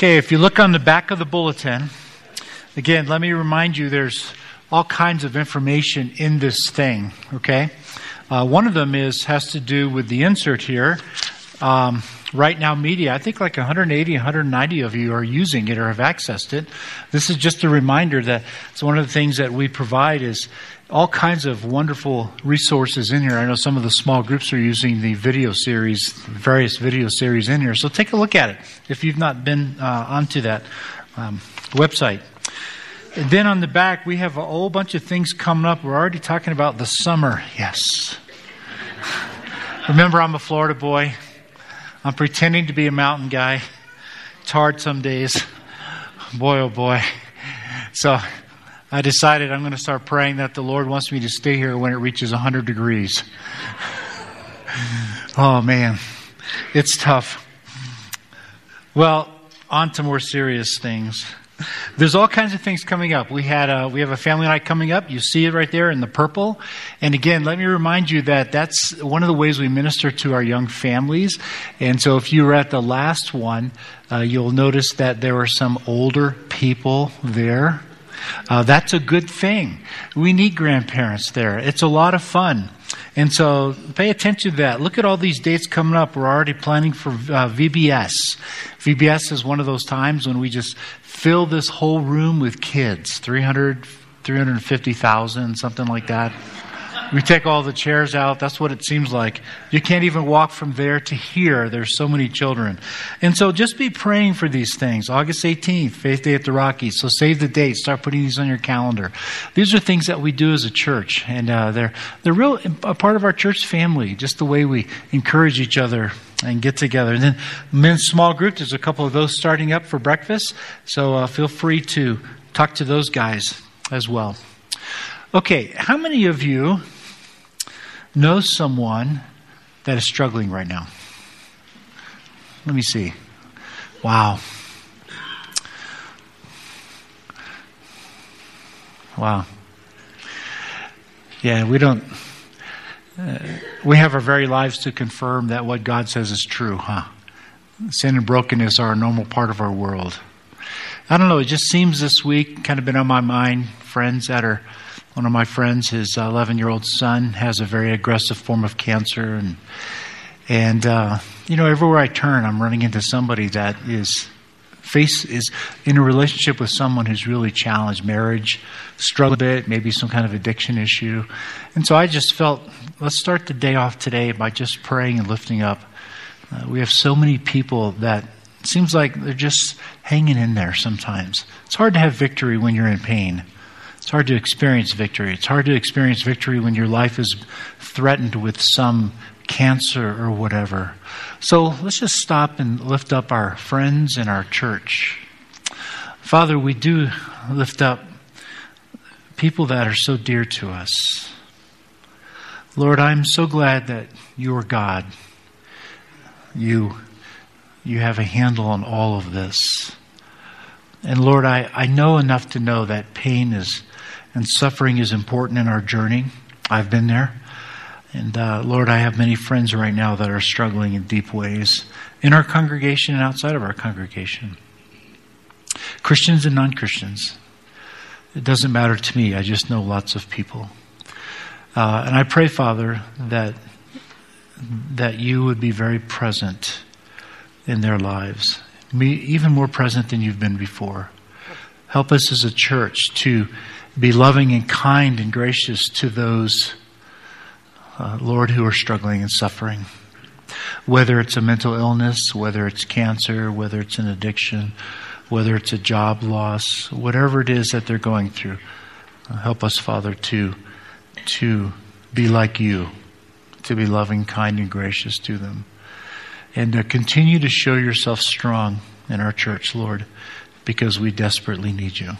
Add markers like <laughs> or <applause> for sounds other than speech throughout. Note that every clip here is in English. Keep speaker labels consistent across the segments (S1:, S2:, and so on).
S1: Okay, if you look on the back of the bulletin, again, let me remind you there's all kinds of information in this thing, okay? Uh, one of them is has to do with the insert here. Um, RightNow Media, I think like 180, 190 of you are using it or have accessed it. This is just a reminder that it's one of the things that we provide is all kinds of wonderful resources in here. I know some of the small groups are using the video series, various video series in here. So take a look at it if you've not been uh, onto that um, website. And then on the back, we have a whole bunch of things coming up. We're already talking about the summer. Yes. Remember, I'm a Florida boy. I'm pretending to be a mountain guy. It's hard some days. Boy, oh boy. So I decided I'm going to start praying that the Lord wants me to stay here when it reaches 100 degrees. <laughs> oh, man. It's tough. Well, on to more serious things. There's all kinds of things coming up. We had a, we have a family night coming up. You see it right there in the purple. And again, let me remind you that that's one of the ways we minister to our young families. And so, if you were at the last one, uh, you'll notice that there were some older people there uh, that's a good thing. We need grandparents there. It's a lot of fun. And so pay attention to that. Look at all these dates coming up. We're already planning for uh, VBS. VBS is one of those times when we just fill this whole room with kids 300, 350,000, something like that. We take all the chairs out. That's what it seems like. You can't even walk from there to here. There's so many children. And so just be praying for these things. August 18th, Faith Day at the Rockies. So save the date. Start putting these on your calendar. These are things that we do as a church. And uh, they're, they're real a part of our church family, just the way we encourage each other and get together. And then men's small group, there's a couple of those starting up for breakfast. So uh, feel free to talk to those guys as well. Okay, how many of you know someone that is struggling right now? Let me see. Wow. Wow. Yeah, we don't. Uh, we have our very lives to confirm that what God says is true, huh? Sin and brokenness are a normal part of our world. I don't know, it just seems this week kind of been on my mind. Friends that are one of my friends, his 11 year old son, has a very aggressive form of cancer. And, and uh, you know, everywhere I turn, I'm running into somebody that is face is in a relationship with someone who's really challenged marriage, struggle a bit, maybe some kind of addiction issue. And so I just felt, let's start the day off today by just praying and lifting up. Uh, we have so many people that seems like they're just hanging in there sometimes. It's hard to have victory when you're in pain. It's hard to experience victory. It's hard to experience victory when your life is threatened with some cancer or whatever. So let's just stop and lift up our friends and our church. Father, we do lift up people that are so dear to us. Lord, I'm so glad that you are God. You, you have a handle on all of this. And Lord, I, I know enough to know that pain is and suffering is important in our journey. I've been there. And uh, Lord, I have many friends right now that are struggling in deep ways in our congregation and outside of our congregation. Christians and non Christians. It doesn't matter to me. I just know lots of people. Uh, and I pray, Father, that, that you would be very present in their lives, me, even more present than you've been before. Help us as a church to be loving and kind and gracious to those, uh, Lord, who are struggling and suffering. Whether it's a mental illness, whether it's cancer, whether it's an addiction, whether it's a job loss, whatever it is that they're going through, uh, help us, Father, to, to be like you, to be loving, kind, and gracious to them. And uh, continue to show yourself strong in our church, Lord, because we desperately need you.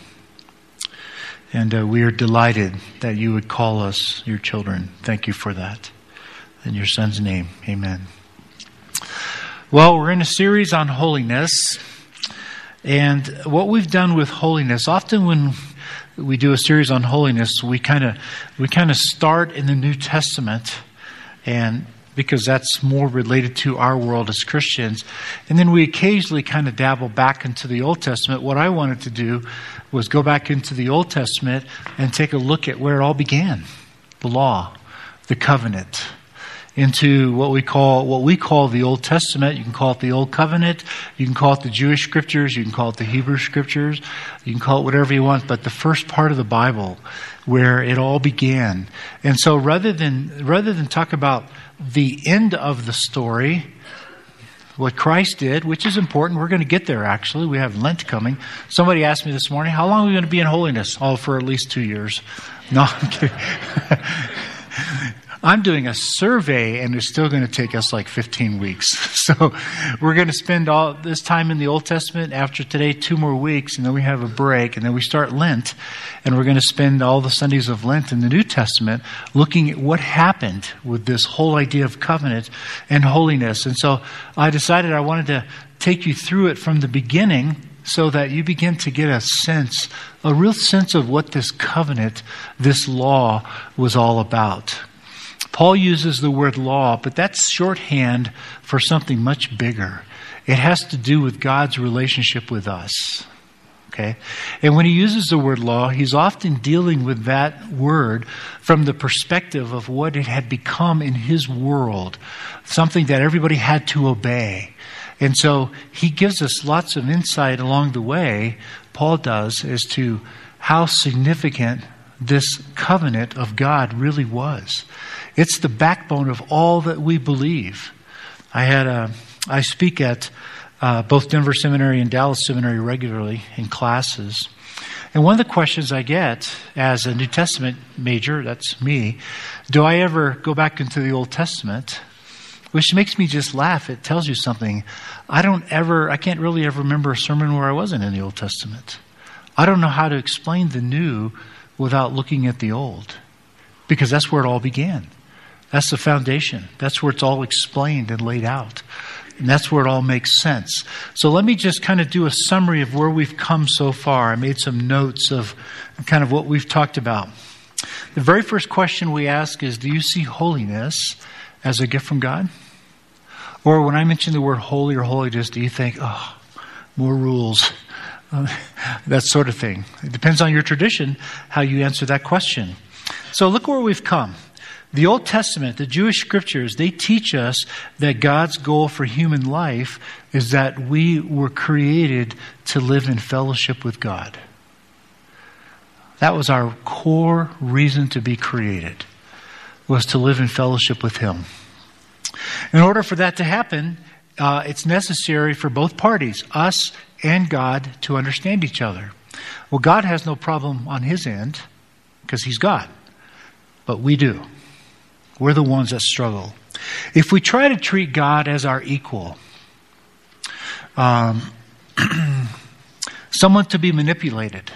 S1: And uh, we are delighted that you would call us your children. Thank you for that. In your son's name, amen. Well, we're in a series on holiness. And what we've done with holiness, often when we do a series on holiness, we kind of we kind of start in the New Testament and because that's more related to our world as Christians. And then we occasionally kind of dabble back into the Old Testament. What I wanted to do was go back into the Old Testament and take a look at where it all began the law, the covenant. Into what we call what we call the Old Testament. You can call it the Old Covenant. You can call it the Jewish Scriptures. You can call it the Hebrew Scriptures. You can call it whatever you want. But the first part of the Bible, where it all began. And so, rather than rather than talk about the end of the story, what Christ did, which is important. We're going to get there, actually. We have Lent coming. Somebody asked me this morning, How long are we going to be in holiness? Oh, for at least two years. No, I'm kidding. <laughs> I'm doing a survey, and it's still going to take us like 15 weeks. <laughs> So we're going to spend all this time in the Old Testament. After today, two more weeks, and then we have a break, and then we start Lent, and we're going to spend all the Sundays of Lent in the New Testament looking at what happened with this whole idea of covenant and holiness. And so I decided I wanted to take you through it from the beginning so that you begin to get a sense, a real sense of what this covenant, this law was all about. Paul uses the word law, but that's shorthand for something much bigger. It has to do with God's relationship with us. Okay? And when he uses the word law, he's often dealing with that word from the perspective of what it had become in his world, something that everybody had to obey. And so he gives us lots of insight along the way, Paul does, as to how significant this covenant of God really was. It's the backbone of all that we believe. I had a, I speak at uh, both Denver Seminary and Dallas Seminary regularly in classes. And one of the questions I get as a New Testament major, that's me, do I ever go back into the Old Testament? Which makes me just laugh. It tells you something. I don't ever, I can't really ever remember a sermon where I wasn't in the Old Testament. I don't know how to explain the new without looking at the old because that's where it all began. That's the foundation. That's where it's all explained and laid out. And that's where it all makes sense. So let me just kind of do a summary of where we've come so far. I made some notes of kind of what we've talked about. The very first question we ask is Do you see holiness as a gift from God? Or when I mention the word holy or holiness, do you think, oh, more rules? Uh, <laughs> that sort of thing. It depends on your tradition how you answer that question. So look where we've come. The Old Testament, the Jewish scriptures, they teach us that God's goal for human life is that we were created to live in fellowship with God. That was our core reason to be created, was to live in fellowship with Him. In order for that to happen, uh, it's necessary for both parties, us and God, to understand each other. Well, God has no problem on His end because He's God, but we do. We're the ones that struggle. If we try to treat God as our equal, um, <clears throat> someone to be manipulated,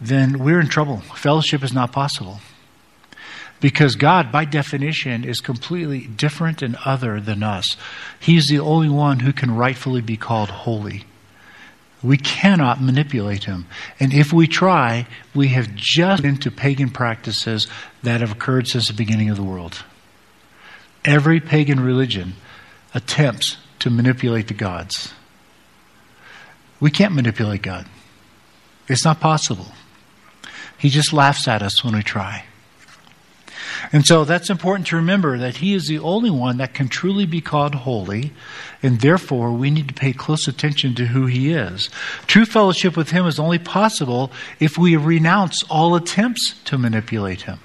S1: then we're in trouble. Fellowship is not possible. Because God, by definition, is completely different and other than us. He's the only one who can rightfully be called holy. We cannot manipulate him. And if we try, we have just into pagan practices that have occurred since the beginning of the world. Every pagan religion attempts to manipulate the gods. We can't manipulate God. It's not possible. He just laughs at us when we try. And so that's important to remember that He is the only one that can truly be called holy, and therefore we need to pay close attention to who He is. True fellowship with Him is only possible if we renounce all attempts to manipulate Him.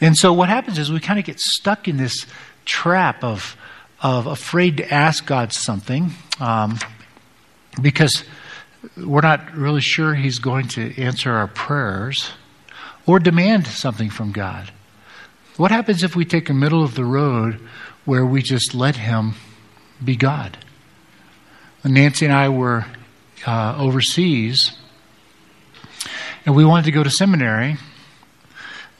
S1: And so what happens is we kind of get stuck in this trap of, of afraid to ask God something um, because we're not really sure He's going to answer our prayers or demand something from God? What happens if we take a middle of the road where we just let Him be God? Nancy and I were uh, overseas, and we wanted to go to seminary.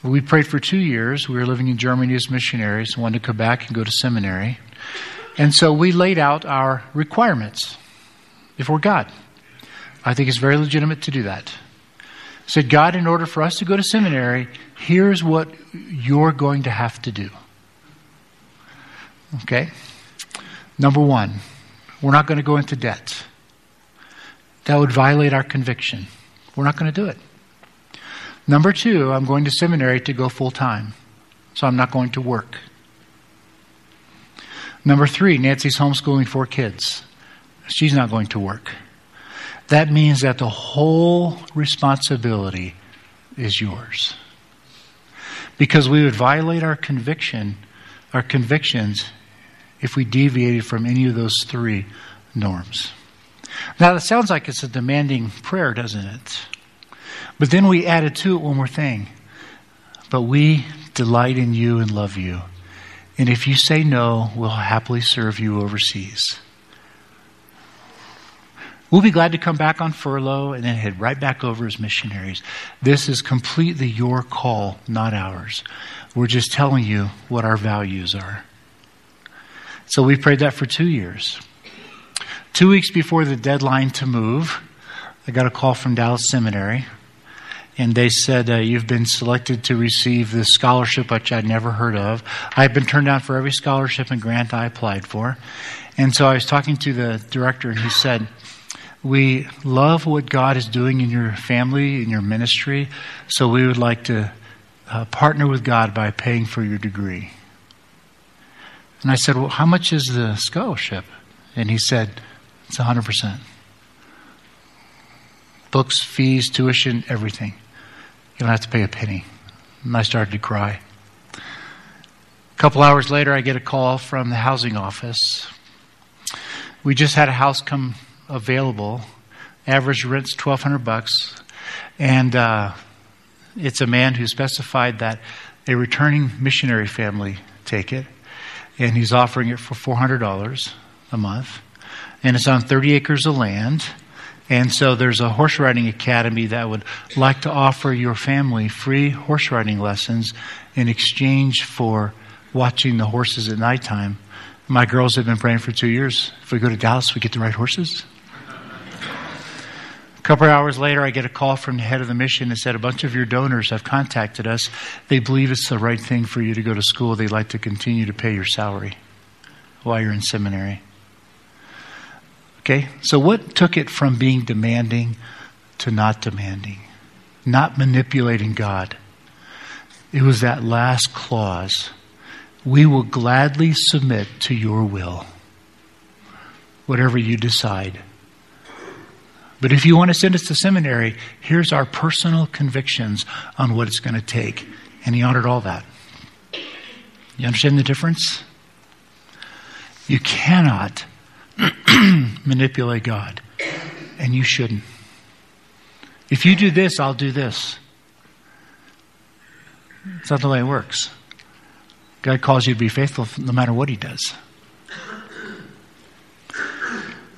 S1: We prayed for two years. We were living in Germany as missionaries, wanted to come back and go to seminary. And so we laid out our requirements before God. I think it's very legitimate to do that. Said, God, in order for us to go to seminary, here's what you're going to have to do. Okay? Number one, we're not going to go into debt. That would violate our conviction. We're not going to do it. Number two, I'm going to seminary to go full time, so I'm not going to work. Number three, Nancy's homeschooling four kids. She's not going to work. That means that the whole responsibility is yours. Because we would violate our conviction, our convictions, if we deviated from any of those three norms. Now, that sounds like it's a demanding prayer, doesn't it? But then we added to it one more thing. But we delight in you and love you. And if you say no, we'll happily serve you overseas. We'll be glad to come back on furlough and then head right back over as missionaries. This is completely your call, not ours. We're just telling you what our values are. So we prayed that for two years. Two weeks before the deadline to move, I got a call from Dallas Seminary, and they said, uh, You've been selected to receive this scholarship, which I'd never heard of. I've been turned down for every scholarship and grant I applied for. And so I was talking to the director, and he said, We love what God is doing in your family, in your ministry, so we would like to uh, partner with God by paying for your degree. And I said, Well, how much is the scholarship? And he said, It's 100%. Books, fees, tuition, everything. You don't have to pay a penny. And I started to cry. A couple hours later, I get a call from the housing office. We just had a house come available. Average rent's 1200 bucks. And uh, it's a man who specified that a returning missionary family take it and he's offering it for $400 a month. And it's on 30 acres of land. And so there's a horse riding academy that would like to offer your family free horse riding lessons in exchange for watching the horses at nighttime. My girls have been praying for two years. If we go to Dallas, we get the right horses. Couple hours later, I get a call from the head of the mission that said a bunch of your donors have contacted us. They believe it's the right thing for you to go to school. They'd like to continue to pay your salary while you're in seminary. Okay, so what took it from being demanding to not demanding, not manipulating God? It was that last clause we will gladly submit to your will, whatever you decide. But if you want to send us to seminary, here's our personal convictions on what it's going to take. And he honored all that. You understand the difference? You cannot <clears throat> manipulate God, and you shouldn't. If you do this, I'll do this. It's not the way it works. God calls you to be faithful no matter what He does.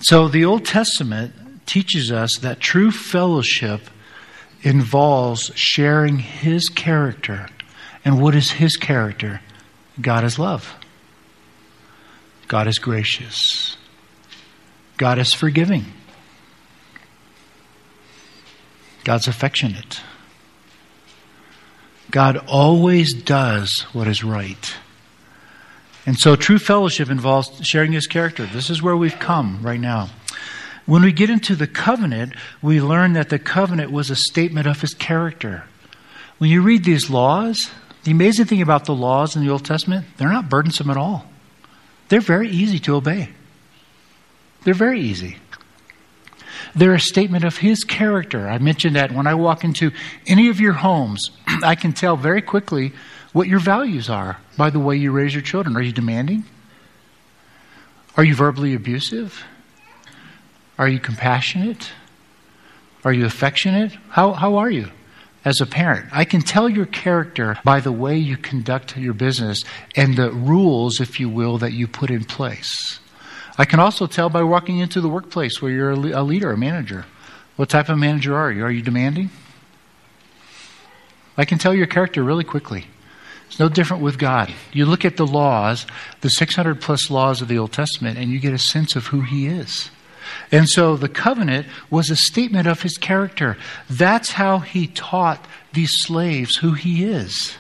S1: So the Old Testament teaches us that true fellowship involves sharing His character. And what is His character? God is love. God is gracious. God is forgiving. God's affectionate. God always does what is right. And so true fellowship involves sharing his character. This is where we've come right now. When we get into the covenant, we learn that the covenant was a statement of his character. When you read these laws, the amazing thing about the laws in the Old Testament, they're not burdensome at all. They're very easy to obey. They're very easy. They're a statement of his character. I mentioned that when I walk into any of your homes, <clears throat> I can tell very quickly what your values are by the way you raise your children. Are you demanding? Are you verbally abusive? Are you compassionate? Are you affectionate? How, how are you as a parent? I can tell your character by the way you conduct your business and the rules, if you will, that you put in place. I can also tell by walking into the workplace where you're a leader, a manager. What type of manager are you? Are you demanding? I can tell your character really quickly. It's no different with God. You look at the laws, the 600 plus laws of the Old Testament, and you get a sense of who He is. And so the covenant was a statement of his character. That's how he taught these slaves who he is.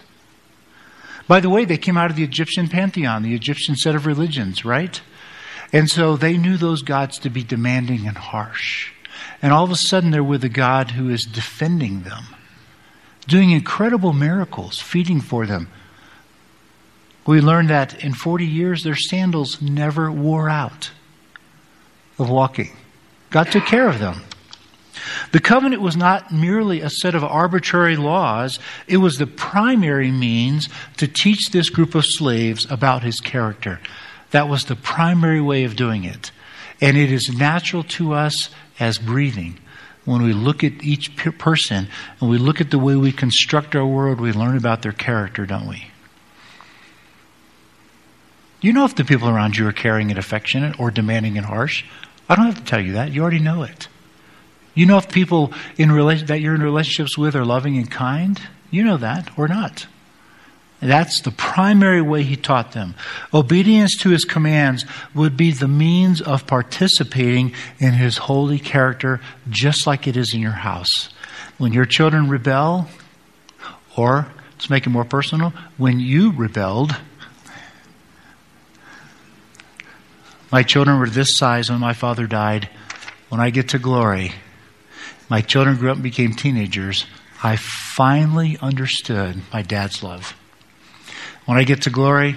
S1: By the way, they came out of the Egyptian pantheon, the Egyptian set of religions, right? And so they knew those gods to be demanding and harsh. And all of a sudden, they're with a God who is defending them, doing incredible miracles, feeding for them. We learned that in 40 years, their sandals never wore out of walking. God took care of them. The covenant was not merely a set of arbitrary laws, it was the primary means to teach this group of slaves about his character. That was the primary way of doing it. And it is natural to us as breathing. When we look at each person and we look at the way we construct our world, we learn about their character, don't we? You know if the people around you are caring and affectionate or demanding and harsh. I don't have to tell you that. You already know it. You know if people in relation, that you're in relationships with are loving and kind? You know that or not. That's the primary way he taught them. Obedience to his commands would be the means of participating in his holy character, just like it is in your house. When your children rebel, or let's make it more personal, when you rebelled, my children were this size when my father died. When I get to glory, my children grew up and became teenagers. I finally understood my dad's love. When I get to glory,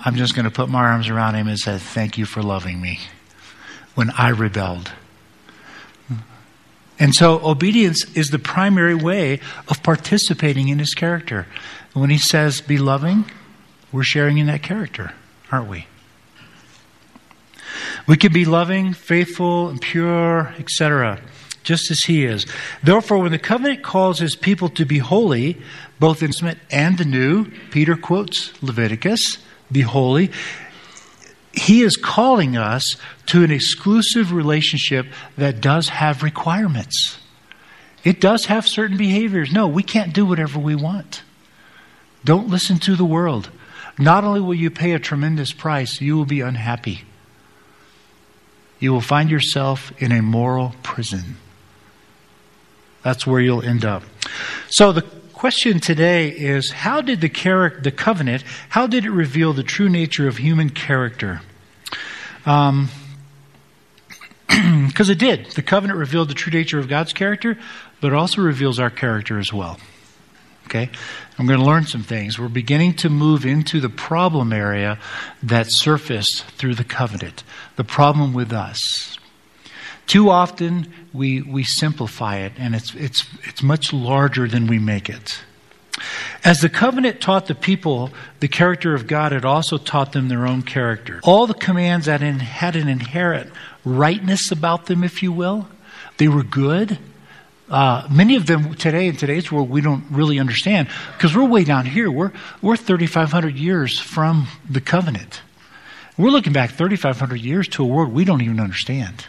S1: I'm just going to put my arms around him and say, Thank you for loving me when I rebelled. And so obedience is the primary way of participating in his character. When he says, Be loving, we're sharing in that character, aren't we? We can be loving, faithful, and pure, etc just as he is. Therefore, when the covenant calls his people to be holy, both the and the new, Peter quotes Leviticus, be holy. He is calling us to an exclusive relationship that does have requirements. It does have certain behaviors. No, we can't do whatever we want. Don't listen to the world. Not only will you pay a tremendous price, you will be unhappy. You will find yourself in a moral prison. That's where you'll end up. So the question today is how did the, char- the covenant, how did it reveal the true nature of human character? Um, <clears throat> because it did. The covenant revealed the true nature of God's character, but it also reveals our character as well. Okay? I'm going to learn some things. We're beginning to move into the problem area that surfaced through the covenant, the problem with us. Too often we, we simplify it, and it's, it's, it's much larger than we make it. As the covenant taught the people the character of God, it also taught them their own character. All the commands that had an inherent rightness about them, if you will, they were good. Uh, many of them today in today's world we don't really understand because we're way down here. We're we're 3,500 years from the covenant. We're looking back 3,500 years to a world we don't even understand.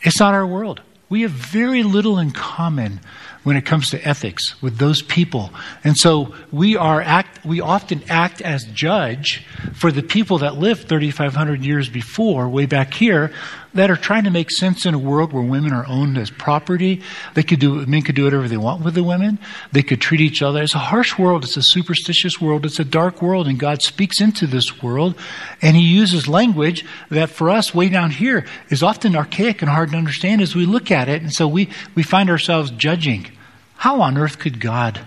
S1: It's not our world. We have very little in common when it comes to ethics with those people. And so we are act we often act as judge for the people that lived 3500 years before way back here that are trying to make sense in a world where women are owned as property. They could do men could do whatever they want with the women. They could treat each other. It's a harsh world. It's a superstitious world. It's a dark world, and God speaks into this world, and He uses language that for us way down here is often archaic and hard to understand as we look at it. And so we we find ourselves judging. How on earth could God?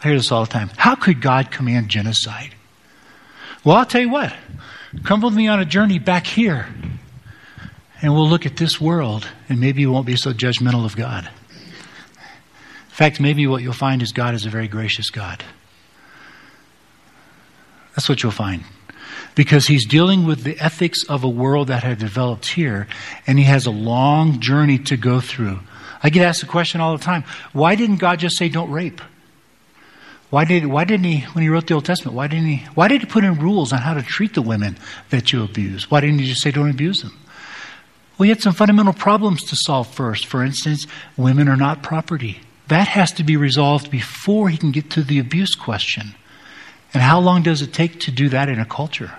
S1: I hear this all the time. How could God command genocide? Well, I'll tell you what. Come with me on a journey back here, and we'll look at this world, and maybe you won't be so judgmental of God. In fact, maybe what you'll find is God is a very gracious God. That's what you'll find. Because he's dealing with the ethics of a world that had developed here, and he has a long journey to go through. I get asked the question all the time why didn't God just say don't rape? Why, did, why didn't he, when he wrote the Old Testament, why didn't he, why did he put in rules on how to treat the women that you abuse? Why didn't he just say don't abuse them? He had some fundamental problems to solve first. For instance, women are not property. That has to be resolved before he can get to the abuse question. And how long does it take to do that in a culture?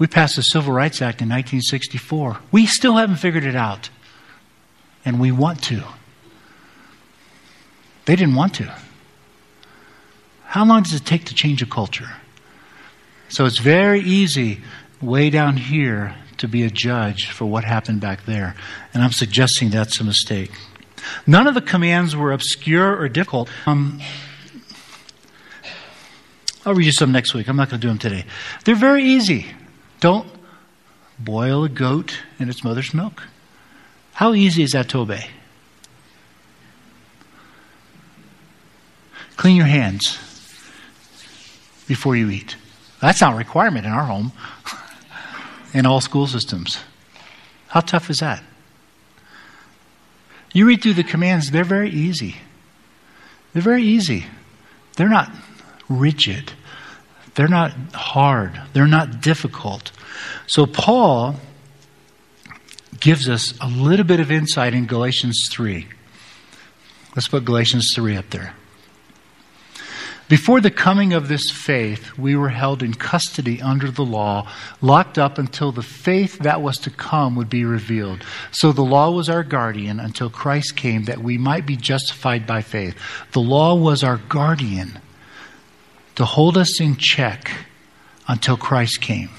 S1: We passed the Civil Rights Act in 1964. We still haven't figured it out. And we want to. They didn't want to. How long does it take to change a culture? So it's very easy, way down here, to be a judge for what happened back there. And I'm suggesting that's a mistake. None of the commands were obscure or difficult. Um, I'll read you some next week. I'm not going to do them today. They're very easy. Don't boil a goat in its mother's milk. How easy is that to obey? Clean your hands before you eat. That's not a requirement in our home, <laughs> in all school systems. How tough is that? You read through the commands, they're very easy. They're very easy. They're not rigid. They're not hard. They're not difficult. So, Paul gives us a little bit of insight in Galatians 3. Let's put Galatians 3 up there. Before the coming of this faith, we were held in custody under the law, locked up until the faith that was to come would be revealed. So the law was our guardian until Christ came that we might be justified by faith. The law was our guardian to hold us in check until Christ came.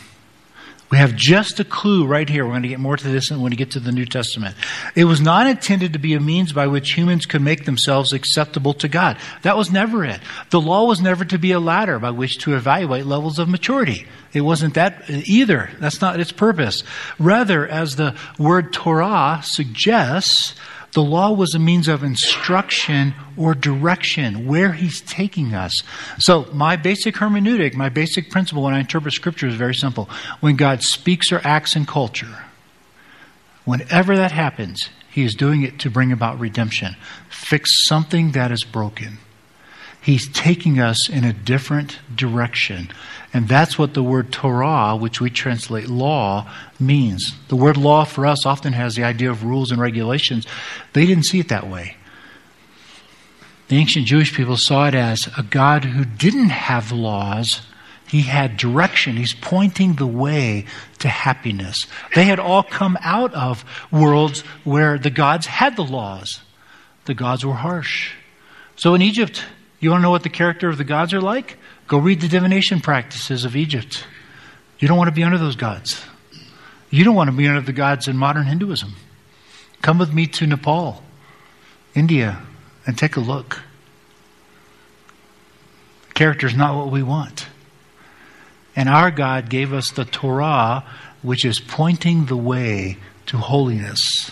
S1: We have just a clue right here. We're going to get more to this when we get to the New Testament. It was not intended to be a means by which humans could make themselves acceptable to God. That was never it. The law was never to be a ladder by which to evaluate levels of maturity. It wasn't that either. That's not its purpose. Rather, as the word Torah suggests, the law was a means of instruction or direction, where he's taking us. So, my basic hermeneutic, my basic principle when I interpret scripture is very simple. When God speaks or acts in culture, whenever that happens, he is doing it to bring about redemption, fix something that is broken. He's taking us in a different direction. And that's what the word Torah, which we translate law, means. The word law for us often has the idea of rules and regulations. They didn't see it that way. The ancient Jewish people saw it as a God who didn't have laws. He had direction. He's pointing the way to happiness. They had all come out of worlds where the gods had the laws. The gods were harsh. So in Egypt, you want to know what the character of the gods are like? Go read the divination practices of Egypt. You don't want to be under those gods. You don't want to be under the gods in modern Hinduism. Come with me to Nepal, India, and take a look. Character is not what we want. And our God gave us the Torah, which is pointing the way to holiness.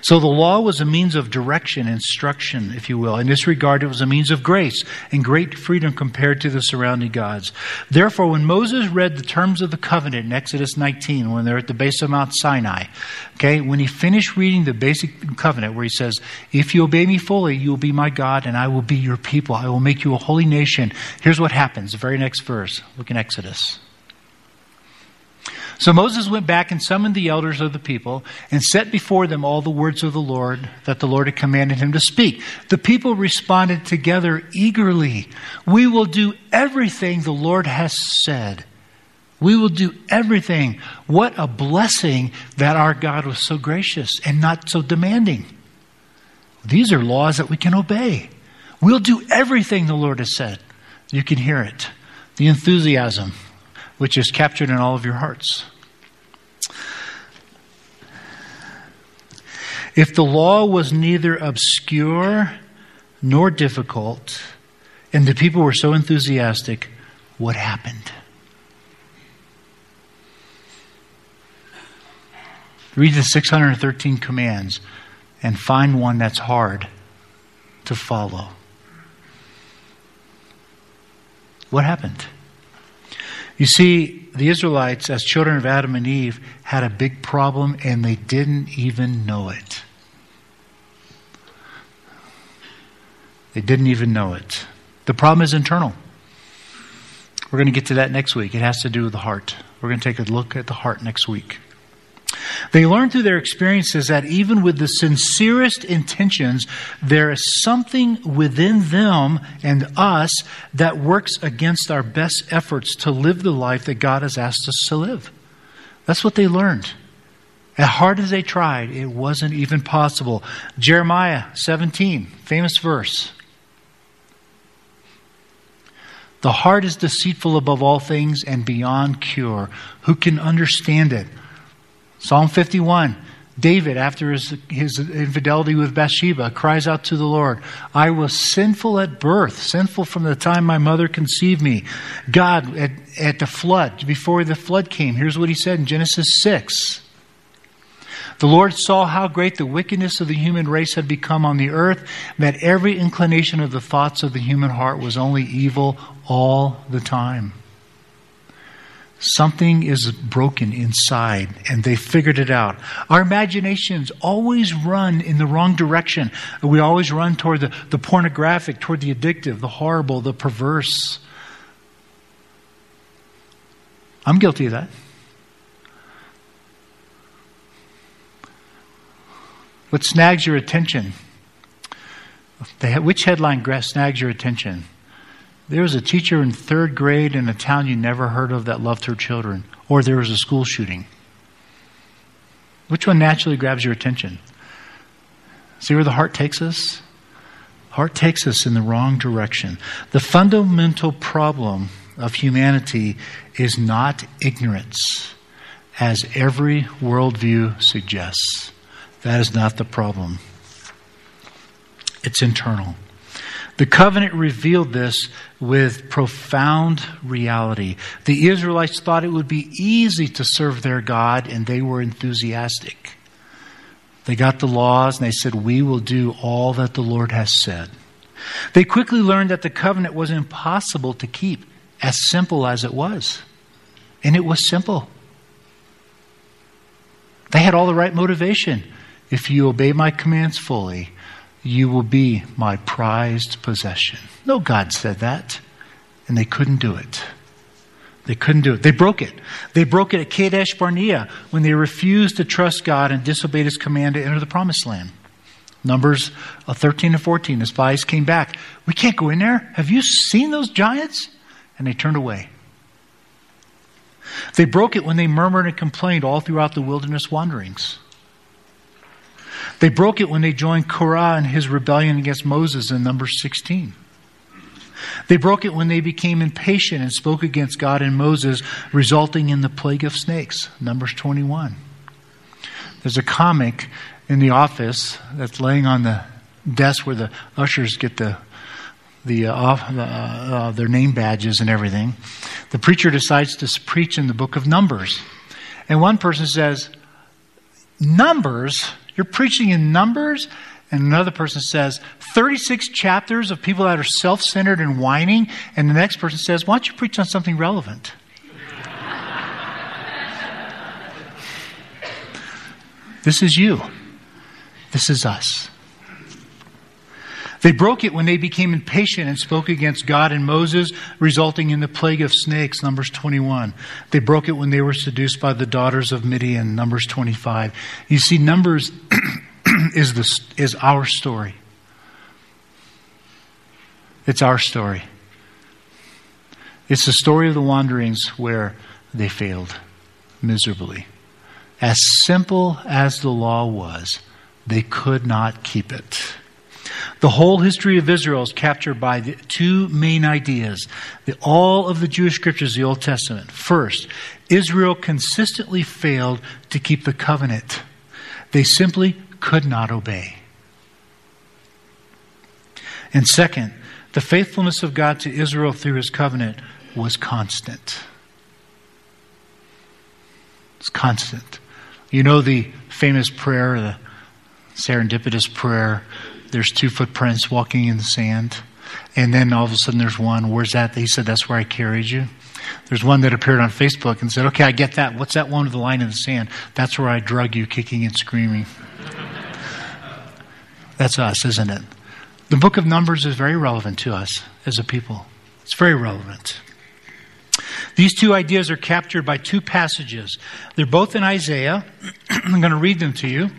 S1: So the law was a means of direction, instruction, if you will. In this regard, it was a means of grace and great freedom compared to the surrounding gods. Therefore, when Moses read the terms of the covenant in Exodus 19, when they're at the base of Mount Sinai, okay, when he finished reading the basic covenant where he says, If you obey me fully, you will be my God and I will be your people. I will make you a holy nation. Here's what happens. The very next verse. Look in Exodus. So Moses went back and summoned the elders of the people and set before them all the words of the Lord that the Lord had commanded him to speak. The people responded together eagerly. We will do everything the Lord has said. We will do everything. What a blessing that our God was so gracious and not so demanding. These are laws that we can obey. We'll do everything the Lord has said. You can hear it. The enthusiasm, which is captured in all of your hearts. If the law was neither obscure nor difficult, and the people were so enthusiastic, what happened? Read the 613 commands and find one that's hard to follow. What happened? You see, the Israelites, as children of Adam and Eve, had a big problem and they didn't even know it. They didn't even know it. The problem is internal. We're going to get to that next week. It has to do with the heart. We're going to take a look at the heart next week. They learn through their experiences that even with the sincerest intentions, there is something within them and us that works against our best efforts to live the life that God has asked us to live. That's what they learned. As hard as they tried, it wasn't even possible. Jeremiah 17, famous verse. The heart is deceitful above all things and beyond cure. Who can understand it? Psalm 51. David, after his, his infidelity with Bathsheba, cries out to the Lord, I was sinful at birth, sinful from the time my mother conceived me. God, at, at the flood, before the flood came, here's what he said in Genesis 6. The Lord saw how great the wickedness of the human race had become on the earth, that every inclination of the thoughts of the human heart was only evil all the time. Something is broken inside, and they figured it out. Our imaginations always run in the wrong direction. We always run toward the, the pornographic, toward the addictive, the horrible, the perverse. I'm guilty of that. What snags your attention? Which headline snags your attention? There was a teacher in third grade in a town you never heard of that loved her children, or there was a school shooting. Which one naturally grabs your attention? See where the heart takes us? Heart takes us in the wrong direction. The fundamental problem of humanity is not ignorance, as every worldview suggests. That is not the problem. It's internal. The covenant revealed this with profound reality. The Israelites thought it would be easy to serve their God, and they were enthusiastic. They got the laws, and they said, We will do all that the Lord has said. They quickly learned that the covenant was impossible to keep, as simple as it was. And it was simple. They had all the right motivation. If you obey my commands fully, you will be my prized possession. No, God said that. And they couldn't do it. They couldn't do it. They broke it. They broke it at Kadesh Barnea when they refused to trust God and disobeyed his command to enter the promised land. Numbers uh, 13 and 14, the spies came back. We can't go in there. Have you seen those giants? And they turned away. They broke it when they murmured and complained all throughout the wilderness wanderings. They broke it when they joined Korah in his rebellion against Moses in Numbers 16. They broke it when they became impatient and spoke against God and Moses, resulting in the plague of snakes, Numbers 21. There's a comic in the office that's laying on the desk where the ushers get the the, uh, uh, uh, their name badges and everything. The preacher decides to preach in the book of Numbers, and one person says, "Numbers." You're preaching in numbers. And another person says, 36 chapters of people that are self centered and whining. And the next person says, Why don't you preach on something relevant? this is you. This is us. They broke it when they became impatient and spoke against God and Moses, resulting in the plague of snakes, Numbers 21. They broke it when they were seduced by the daughters of Midian, Numbers 25. You see, Numbers <clears throat> is, the, is our story. It's our story. It's the story of the wanderings where they failed miserably. As simple as the law was, they could not keep it. The whole history of Israel is captured by the two main ideas. The, all of the Jewish scriptures, the Old Testament. First, Israel consistently failed to keep the covenant. They simply could not obey. And second, the faithfulness of God to Israel through his covenant was constant. It's constant. You know the famous prayer, the serendipitous prayer there's two footprints walking in the sand. And then all of a sudden there's one. Where's that? He said, That's where I carried you. There's one that appeared on Facebook and said, Okay, I get that. What's that one with the line in the sand? That's where I drug you kicking and screaming. <laughs> That's us, isn't it? The book of Numbers is very relevant to us as a people. It's very relevant. These two ideas are captured by two passages. They're both in Isaiah. <clears throat> I'm going to read them to you.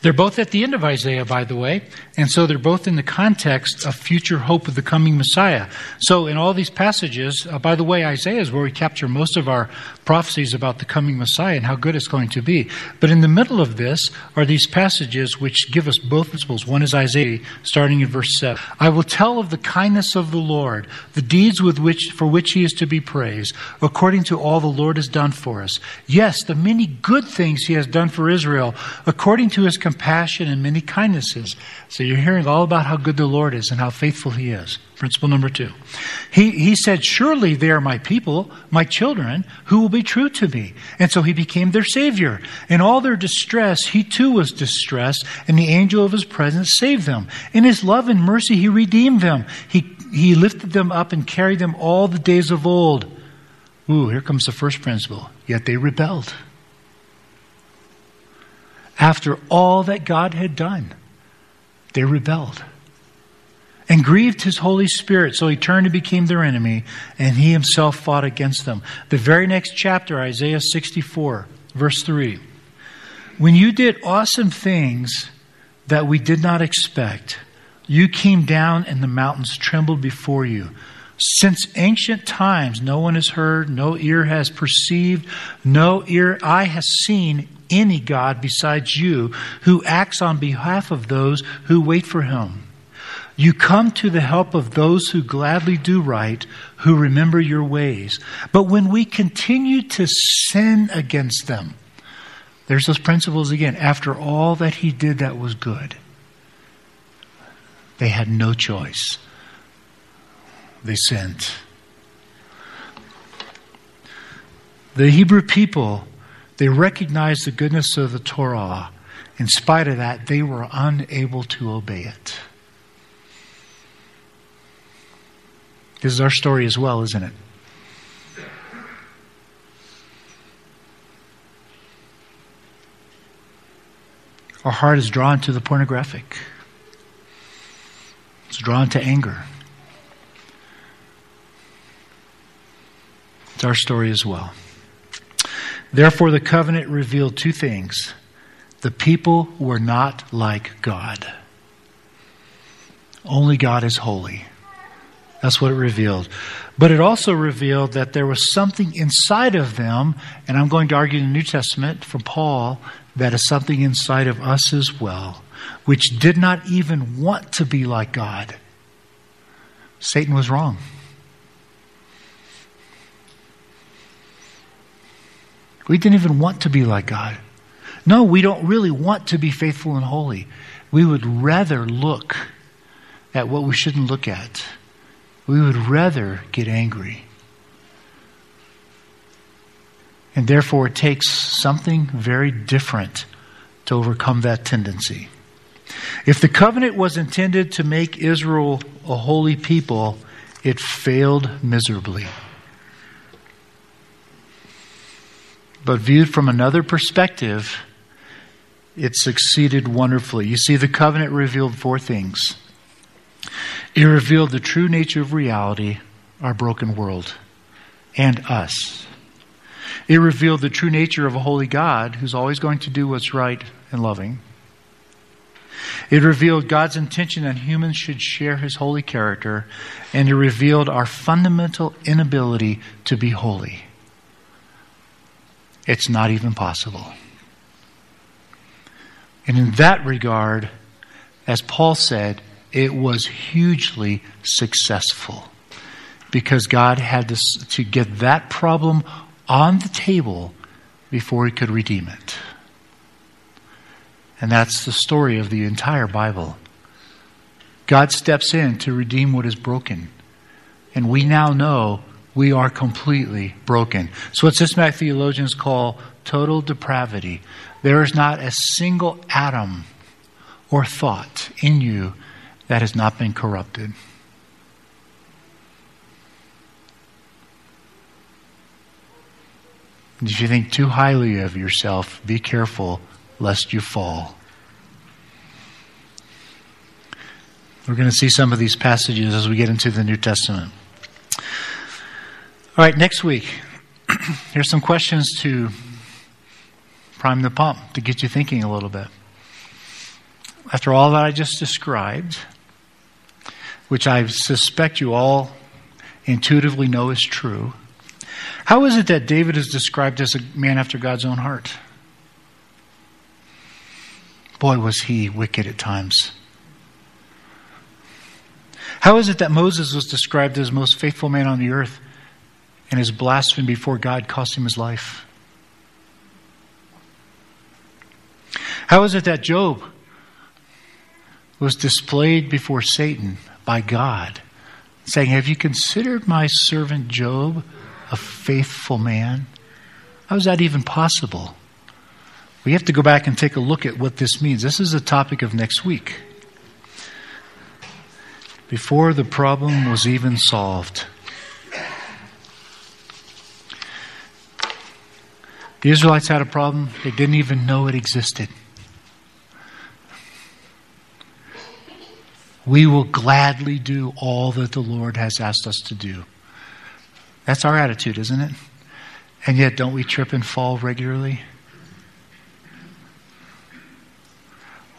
S1: They're both at the end of Isaiah, by the way, and so they're both in the context of future hope of the coming Messiah. So, in all these passages, uh, by the way, Isaiah is where we capture most of our prophecies about the coming Messiah and how good it's going to be. But in the middle of this are these passages which give us both principles. One is Isaiah, starting in verse 7. I will tell of the kindness of the Lord, the deeds with which, for which he is to be praised, according to all the Lord has done for us. Yes, the many good things he has done for Israel, according to his compassion and many kindnesses. So you're hearing all about how good the Lord is and how faithful he is. Principle number two. He, he said, Surely they are my people, my children, who will be true to me. And so he became their Savior. In all their distress, he too was distressed, and the angel of his presence saved them. In his love and mercy, he redeemed them. He, he lifted them up and carried them all the days of old. Ooh, here comes the first principle. Yet they rebelled after all that God had done, they rebelled and grieved his Holy Spirit. So he turned and became their enemy, and he himself fought against them. The very next chapter, Isaiah 64, verse 3. When you did awesome things that we did not expect, you came down and the mountains trembled before you. Since ancient times, no one has heard, no ear has perceived, no ear eye has seen any God besides you who acts on behalf of those who wait for him. You come to the help of those who gladly do right, who remember your ways. But when we continue to sin against them, there's those principles again. After all that he did that was good, they had no choice. They sinned. The Hebrew people they recognized the goodness of the Torah. In spite of that, they were unable to obey it. This is our story as well, isn't it? Our heart is drawn to the pornographic. It's drawn to anger. It's our story as well. Therefore, the covenant revealed two things the people were not like God. Only God is holy. That's what it revealed. But it also revealed that there was something inside of them, and I'm going to argue in the New Testament from Paul that is something inside of us as well, which did not even want to be like God. Satan was wrong. We didn't even want to be like God. No, we don't really want to be faithful and holy. We would rather look at what we shouldn't look at. We would rather get angry. And therefore, it takes something very different to overcome that tendency. If the covenant was intended to make Israel a holy people, it failed miserably. But viewed from another perspective, it succeeded wonderfully. You see, the covenant revealed four things it revealed the true nature of reality, our broken world, and us. It revealed the true nature of a holy God who's always going to do what's right and loving. It revealed God's intention that humans should share his holy character, and it revealed our fundamental inability to be holy. It's not even possible. And in that regard, as Paul said, it was hugely successful because God had to, to get that problem on the table before he could redeem it. And that's the story of the entire Bible. God steps in to redeem what is broken. And we now know we are completely broken. So, what systematic theologians call total depravity. There is not a single atom or thought in you that has not been corrupted. If you think too highly of yourself, be careful lest you fall. We're going to see some of these passages as we get into the New Testament. All right, next week, <clears throat> here's some questions to prime the pump, to get you thinking a little bit. After all that I just described, which I suspect you all intuitively know is true, how is it that David is described as a man after God's own heart? Boy, was he wicked at times. How is it that Moses was described as the most faithful man on the earth and his blasphemy before God cost him his life? How is it that Job was displayed before Satan by God, saying, Have you considered my servant Job a faithful man? How is that even possible? We have to go back and take a look at what this means. This is the topic of next week. Before the problem was even solved, The Israelites had a problem, they didn't even know it existed. We will gladly do all that the Lord has asked us to do. That's our attitude, isn't it? And yet, don't we trip and fall regularly?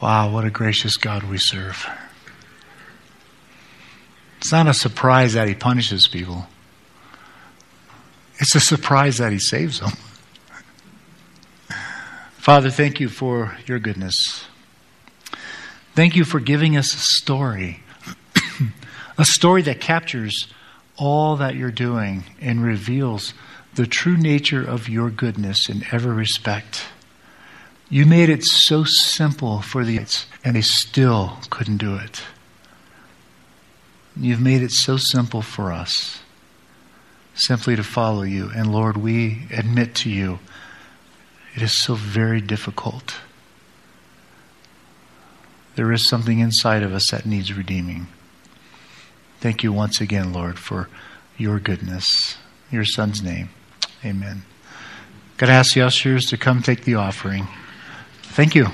S1: Wow, what a gracious God we serve. It's not a surprise that He punishes people, it's a surprise that He saves them. <laughs> Father, thank you for your goodness. Thank you for giving us a story, <clears throat> a story that captures all that you're doing and reveals the true nature of your goodness in every respect. You made it so simple for the and they still couldn't do it. You've made it so simple for us simply to follow you. And Lord, we admit to you it is so very difficult. There is something inside of us that needs redeeming. Thank you once again, Lord, for your goodness. Your son's name. Amen. Got to ask the ushers to come take the offering. Thank you.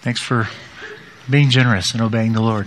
S1: Thanks for being generous and obeying the Lord.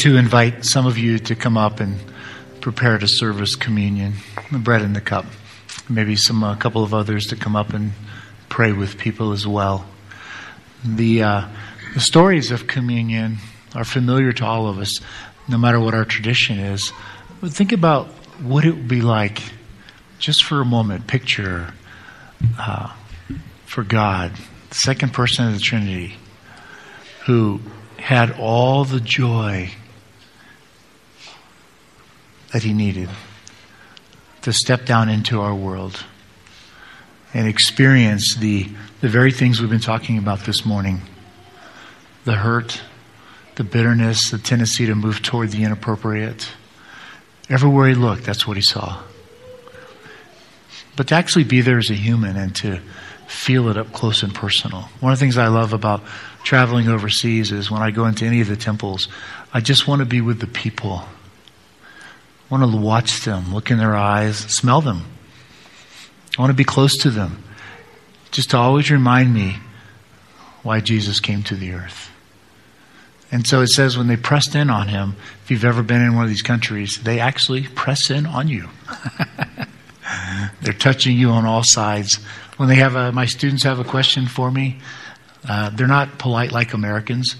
S1: To invite some of you to come up and prepare to serve us communion, the bread and the cup. Maybe some a couple of others to come up and pray with people as well. The uh, the stories of communion are familiar to all of us, no matter what our tradition is. But think about what it would be like, just for a moment. Picture uh, for God, the second person of the Trinity, who had all the joy that he needed to step down into our world and experience the, the very things we've been talking about this morning the hurt, the bitterness, the tendency to move toward the inappropriate. Everywhere he looked, that's what he saw. But to actually be there as a human and to feel it up close and personal. One of the things I love about traveling overseas is when I go into any of the temples, I just want to be with the people. I want to watch them, look in their eyes, smell them. I want to be close to them. Just to always remind me why Jesus came to the earth. And so it says when they pressed in on him, if you've ever been in one of these countries, they actually press in on you. <laughs> They're touching you on all sides. When they have a, my students have a question for me, uh, they're not polite like Americans.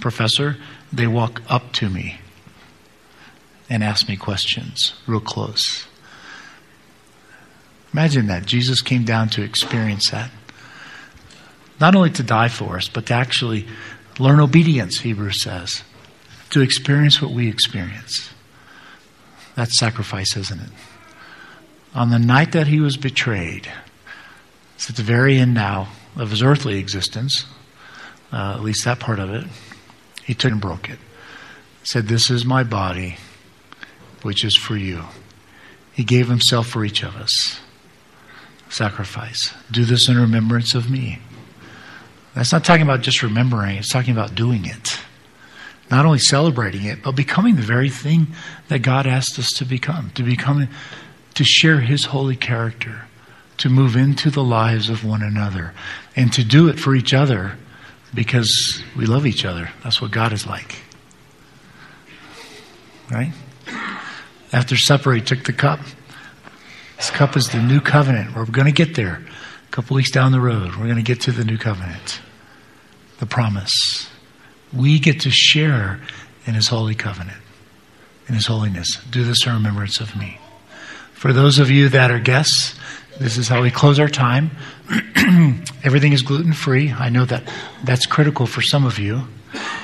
S1: Professor, they walk up to me and ask me questions real close. Imagine that. Jesus came down to experience that. Not only to die for us, but to actually learn obedience, Hebrews says. To experience what we experience. That's sacrifice, isn't it? On the night that he was betrayed, it's at the very end now of his earthly existence, uh, at least that part of it, he took and broke it. Said, This is my body, which is for you. He gave himself for each of us. Sacrifice. Do this in remembrance of me. That's not talking about just remembering, it's talking about doing it. Not only celebrating it, but becoming the very thing that God asked us to become, to become to share his holy character, to move into the lives of one another, and to do it for each other because we love each other. That's what God is like. Right? After supper, he took the cup. This cup is the new covenant. We're going to get there. A couple weeks down the road, we're going to get to the new covenant, the promise. We get to share in his holy covenant, in his holiness. Do this in remembrance of me. For those of you that are guests, this is how we close our time. <clears throat> Everything is gluten free. I know that that's critical for some of you.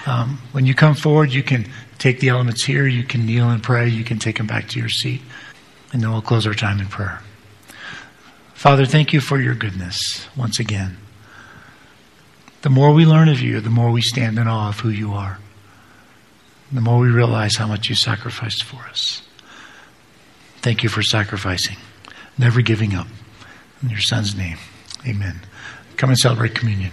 S1: Um, when you come forward, you can take the elements here, you can kneel and pray, you can take them back to your seat, and then we'll close our time in prayer. Father, thank you for your goodness once again. The more we learn of you, the more we stand in awe of who you are. The more we realize how much you sacrificed for us. Thank you for sacrificing, never giving up. In your son's name, amen. Come and celebrate communion.